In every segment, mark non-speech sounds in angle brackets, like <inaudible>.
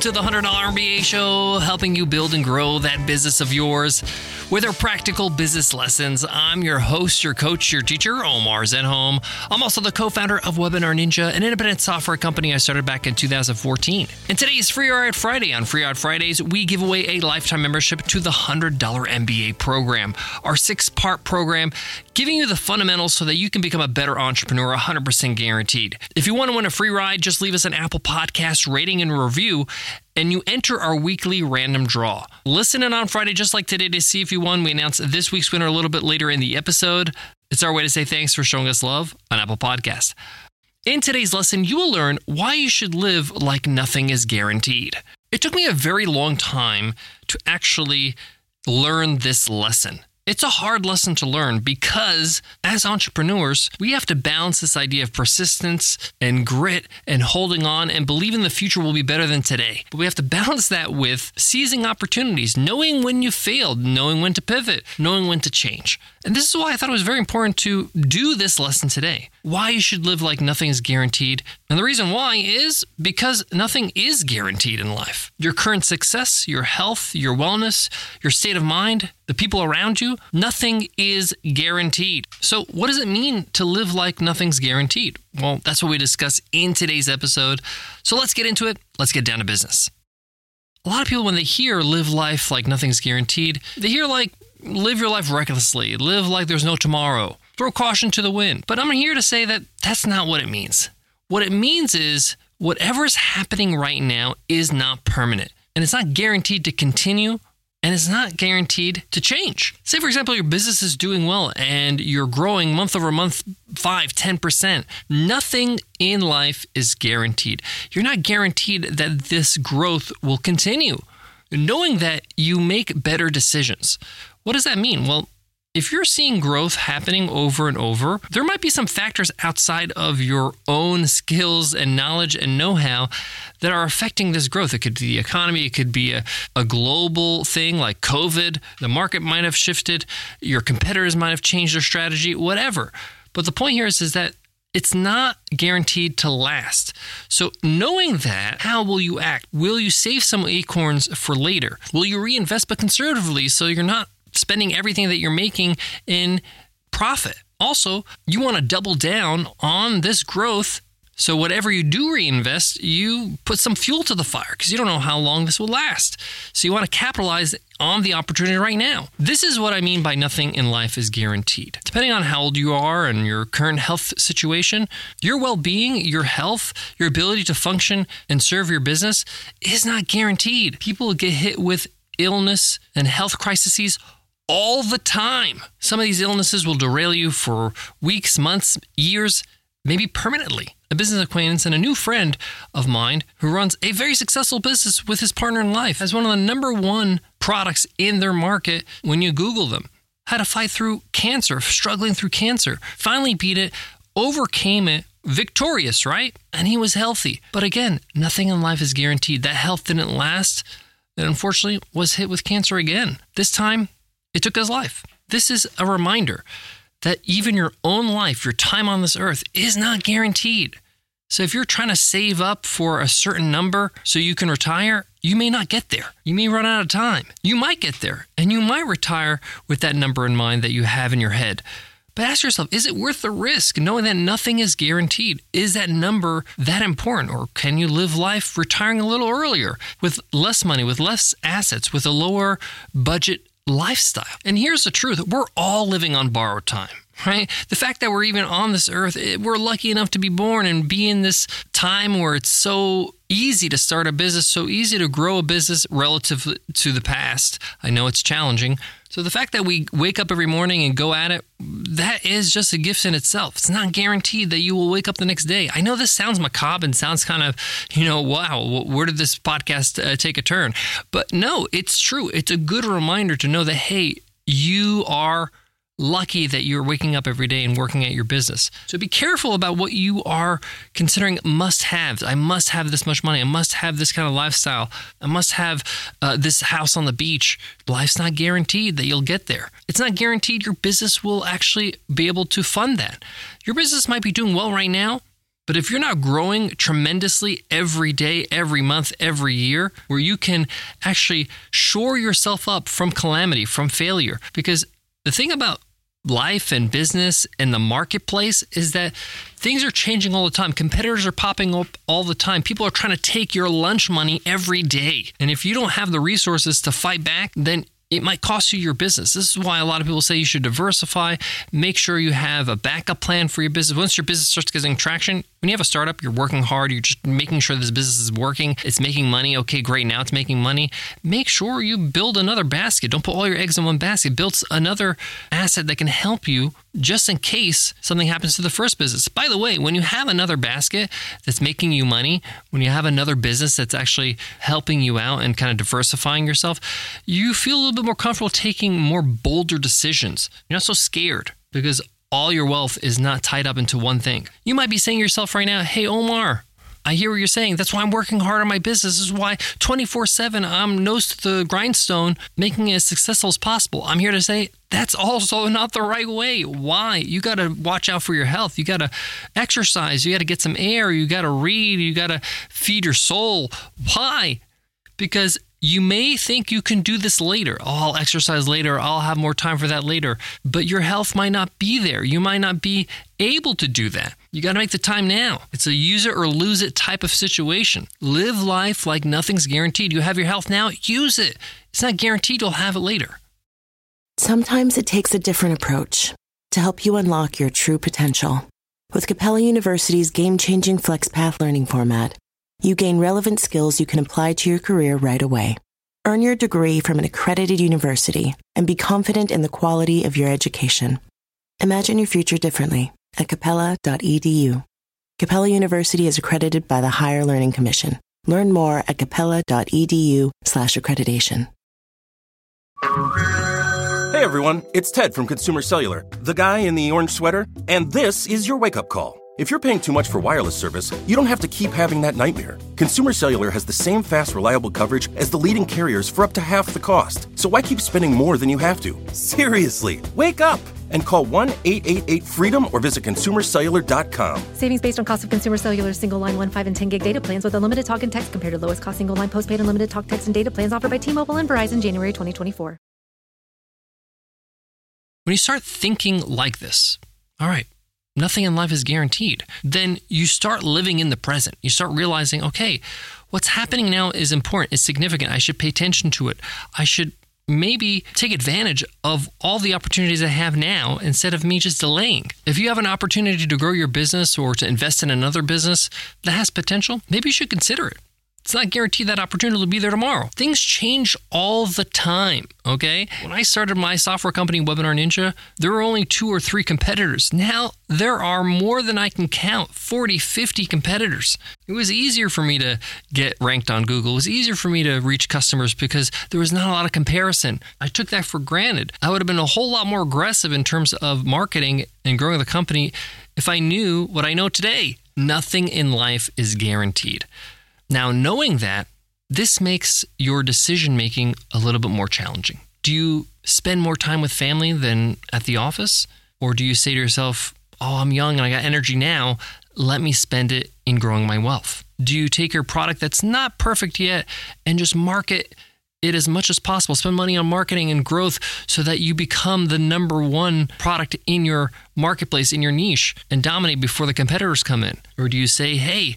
To the $100 MBA show, helping you build and grow that business of yours with our practical business lessons. I'm your host, your coach, your teacher, Omar Zenhom. I'm also the co founder of Webinar Ninja, an independent software company I started back in 2014. And today is Free Ride Friday. On Free Ride Fridays, we give away a lifetime membership to the $100 MBA program, our six part program giving you the fundamentals so that you can become a better entrepreneur 100% guaranteed. If you want to win a free ride, just leave us an Apple Podcast rating and review and you enter our weekly random draw. Listen in on Friday, just like today, to see if you won. We announce this week's winner a little bit later in the episode. It's our way to say thanks for showing us love on Apple Podcast. In today's lesson, you will learn why you should live like nothing is guaranteed. It took me a very long time to actually learn this lesson. It's a hard lesson to learn because as entrepreneurs, we have to balance this idea of persistence and grit and holding on and believing the future will be better than today. But we have to balance that with seizing opportunities, knowing when you failed, knowing when to pivot, knowing when to change. And this is why I thought it was very important to do this lesson today. Why you should live like nothing is guaranteed. And the reason why is because nothing is guaranteed in life. Your current success, your health, your wellness, your state of mind, the people around you, nothing is guaranteed. So, what does it mean to live like nothing's guaranteed? Well, that's what we discuss in today's episode. So, let's get into it. Let's get down to business. A lot of people, when they hear live life like nothing's guaranteed, they hear like live your life recklessly, live like there's no tomorrow, throw caution to the wind. But I'm here to say that that's not what it means. What it means is whatever is happening right now is not permanent and it's not guaranteed to continue and it's not guaranteed to change. Say, for example, your business is doing well and you're growing month over month 5, 10%. Nothing in life is guaranteed. You're not guaranteed that this growth will continue. Knowing that you make better decisions. What does that mean? Well, if you're seeing growth happening over and over, there might be some factors outside of your own skills and knowledge and know how that are affecting this growth. It could be the economy, it could be a, a global thing like COVID. The market might have shifted, your competitors might have changed their strategy, whatever. But the point here is, is that it's not guaranteed to last. So, knowing that, how will you act? Will you save some acorns for later? Will you reinvest but conservatively so you're not spending everything that you're making in profit. Also, you want to double down on this growth. So, whatever you do reinvest, you put some fuel to the fire because you don't know how long this will last. So, you want to capitalize on the opportunity right now. This is what I mean by nothing in life is guaranteed. Depending on how old you are and your current health situation, your well being, your health, your ability to function and serve your business is not guaranteed. People get hit with illness and health crises all the time. Some of these illnesses will derail you for weeks, months, years, maybe permanently. A business acquaintance and a new friend of mine who runs a very successful business with his partner in life has one of the number one products in their market when you Google them. Had to fight through cancer, struggling through cancer, finally beat it, overcame it, victorious, right? And he was healthy. But again, nothing in life is guaranteed. That health didn't last and unfortunately was hit with cancer again. This time, it took his life. This is a reminder that even your own life, your time on this earth, is not guaranteed. So if you're trying to save up for a certain number so you can retire, you may not get there. You may run out of time. You might get there and you might retire with that number in mind that you have in your head. But ask yourself, is it worth the risk knowing that nothing is guaranteed? Is that number that important? Or can you live life retiring a little earlier with less money, with less assets, with a lower budget lifestyle? And here's the truth we're all living on borrowed time right? The fact that we're even on this earth, we're lucky enough to be born and be in this time where it's so easy to start a business, so easy to grow a business relative to the past. I know it's challenging. So the fact that we wake up every morning and go at it, that is just a gift in itself. It's not guaranteed that you will wake up the next day. I know this sounds macabre and sounds kind of, you know, wow, where did this podcast uh, take a turn? But no, it's true. It's a good reminder to know that, hey, you are lucky that you're waking up every day and working at your business. So be careful about what you are considering must haves. I must have this much money. I must have this kind of lifestyle. I must have uh, this house on the beach. Life's not guaranteed that you'll get there. It's not guaranteed your business will actually be able to fund that. Your business might be doing well right now, but if you're not growing tremendously every day, every month, every year, where you can actually shore yourself up from calamity, from failure, because the thing about life and business and the marketplace is that things are changing all the time. Competitors are popping up all the time. People are trying to take your lunch money every day. And if you don't have the resources to fight back, then it might cost you your business. This is why a lot of people say you should diversify. Make sure you have a backup plan for your business. Once your business starts getting traction, when you have a startup, you're working hard, you're just making sure this business is working, it's making money. Okay, great, now it's making money. Make sure you build another basket. Don't put all your eggs in one basket. Build another asset that can help you just in case something happens to the first business. By the way, when you have another basket that's making you money, when you have another business that's actually helping you out and kind of diversifying yourself, you feel a little bit more comfortable taking more bolder decisions. You're not so scared because all your wealth is not tied up into one thing. You might be saying to yourself right now, hey, Omar, I hear what you're saying. That's why I'm working hard on my business. This is why 24 7 I'm nose to the grindstone, making it as successful as possible. I'm here to say that's also <laughs> not the right way. Why? You got to watch out for your health. You got to exercise. You got to get some air. You got to read. You got to feed your soul. Why? Because you may think you can do this later. Oh, I'll exercise later. I'll have more time for that later. But your health might not be there. You might not be able to do that. You got to make the time now. It's a use it or lose it type of situation. Live life like nothing's guaranteed. You have your health now, use it. It's not guaranteed you'll have it later. Sometimes it takes a different approach to help you unlock your true potential. With Capella University's game changing FlexPath learning format, you gain relevant skills you can apply to your career right away. Earn your degree from an accredited university and be confident in the quality of your education. Imagine your future differently at capella.edu. Capella University is accredited by the Higher Learning Commission. Learn more at capella.edu/slash accreditation. Hey everyone, it's Ted from Consumer Cellular, the guy in the orange sweater, and this is your wake-up call. If you're paying too much for wireless service, you don't have to keep having that nightmare. Consumer Cellular has the same fast, reliable coverage as the leading carriers for up to half the cost. So why keep spending more than you have to? <laughs> Seriously, wake up and call 1 888 freedom or visit consumercellular.com. Savings based on cost of consumer cellular single line 1, 5, and 10 gig data plans with unlimited talk and text compared to lowest cost single line postpaid unlimited talk, text, and data plans offered by T Mobile and Verizon January 2024. When you start thinking like this, all right, nothing in life is guaranteed, then you start living in the present. You start realizing, okay, what's happening now is important, it's significant. I should pay attention to it. I should maybe take advantage of all the opportunities I have now instead of me just delaying. If you have an opportunity to grow your business or to invest in another business that has potential, maybe you should consider it. It's not guaranteed that opportunity will be there tomorrow. Things change all the time, okay? When I started my software company, Webinar Ninja, there were only two or three competitors. Now there are more than I can count 40, 50 competitors. It was easier for me to get ranked on Google. It was easier for me to reach customers because there was not a lot of comparison. I took that for granted. I would have been a whole lot more aggressive in terms of marketing and growing the company if I knew what I know today. Nothing in life is guaranteed. Now, knowing that, this makes your decision making a little bit more challenging. Do you spend more time with family than at the office? Or do you say to yourself, oh, I'm young and I got energy now, let me spend it in growing my wealth? Do you take your product that's not perfect yet and just market it as much as possible. Spend money on marketing and growth so that you become the number one product in your marketplace, in your niche, and dominate before the competitors come in? Or do you say, hey,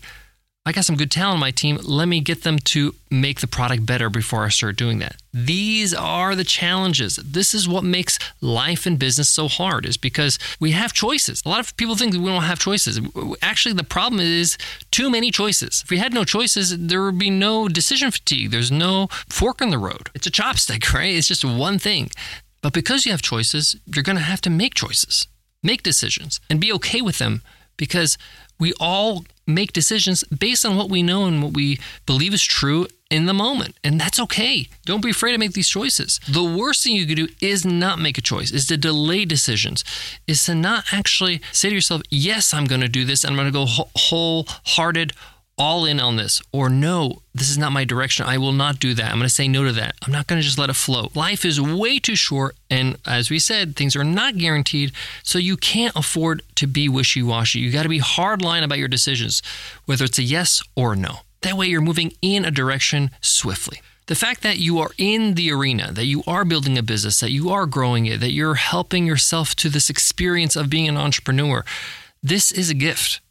I got some good talent on my team. Let me get them to make the product better before I start doing that. These are the challenges. This is what makes life and business so hard is because we have choices. A lot of people think that we don't have choices. Actually, the problem is too many choices. If we had no choices, there would be no decision fatigue. There's no fork in the road. It's a chopstick, <laughs> right? It's just one thing. But because you have choices, you're going to have to make choices, make decisions, and be okay with them because we all make decisions based on what we know and what we believe is true in the moment. And that's okay. Don't be afraid to make these choices. The worst thing you could do is not make a choice, is to delay decisions, is to not actually say to yourself, yes, I'm going to do this. And I'm going to go wholehearted, all in on this, or no, this is not my direction. I will not do that. I'm going to say no to that. I'm not going to just let it float. Life is way too short. And as we said, things are not guaranteed. So you can't afford to be wishy washy. You got to be hard line about your decisions, whether it's a yes or a no. That way you're moving in a direction swiftly. The fact that you are in the arena, that you are building a business, that you are growing it, that you're helping yourself to this experience of being an entrepreneur, this is a gift.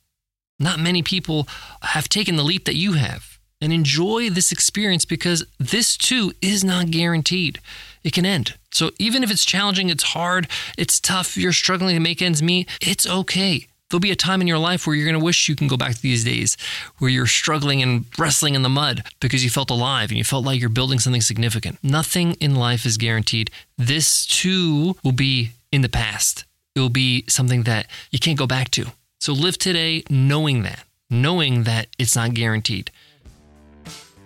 Not many people have taken the leap that you have and enjoy this experience because this too is not guaranteed. It can end. So even if it's challenging, it's hard, it's tough, you're struggling to make ends meet, it's okay. There'll be a time in your life where you're going to wish you can go back to these days where you're struggling and wrestling in the mud because you felt alive and you felt like you're building something significant. Nothing in life is guaranteed. This too will be in the past. It will be something that you can't go back to. So live today knowing that, knowing that it's not guaranteed.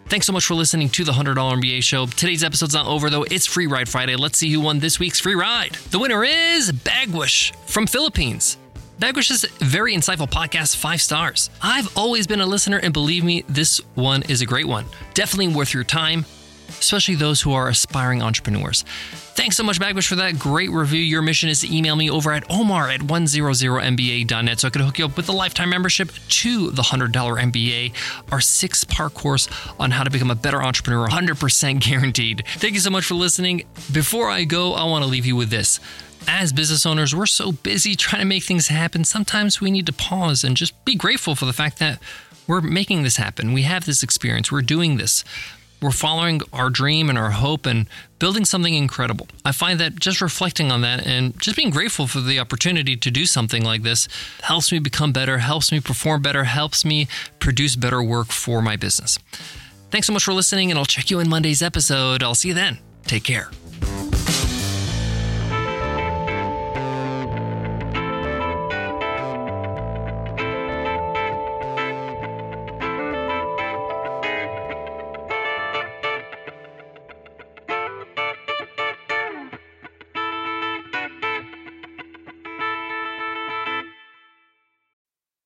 Thanks so much for listening to the $100 MBA show. Today's episode's not over though. It's Free Ride Friday. Let's see who won this week's free ride. The winner is Bagwish from Philippines. Bagwish's very insightful podcast, five stars. I've always been a listener, and believe me, this one is a great one. Definitely worth your time, especially those who are aspiring entrepreneurs. Thanks so much, Bagwish, for that great review. Your mission is to email me over at omar at 100mba.net so I can hook you up with a lifetime membership to the $100 MBA, our six part course on how to become a better entrepreneur, 100% guaranteed. Thank you so much for listening. Before I go, I want to leave you with this. As business owners, we're so busy trying to make things happen. Sometimes we need to pause and just be grateful for the fact that we're making this happen. We have this experience. We're doing this we're following our dream and our hope and building something incredible. I find that just reflecting on that and just being grateful for the opportunity to do something like this helps me become better, helps me perform better, helps me produce better work for my business. Thanks so much for listening, and I'll check you in Monday's episode. I'll see you then. Take care.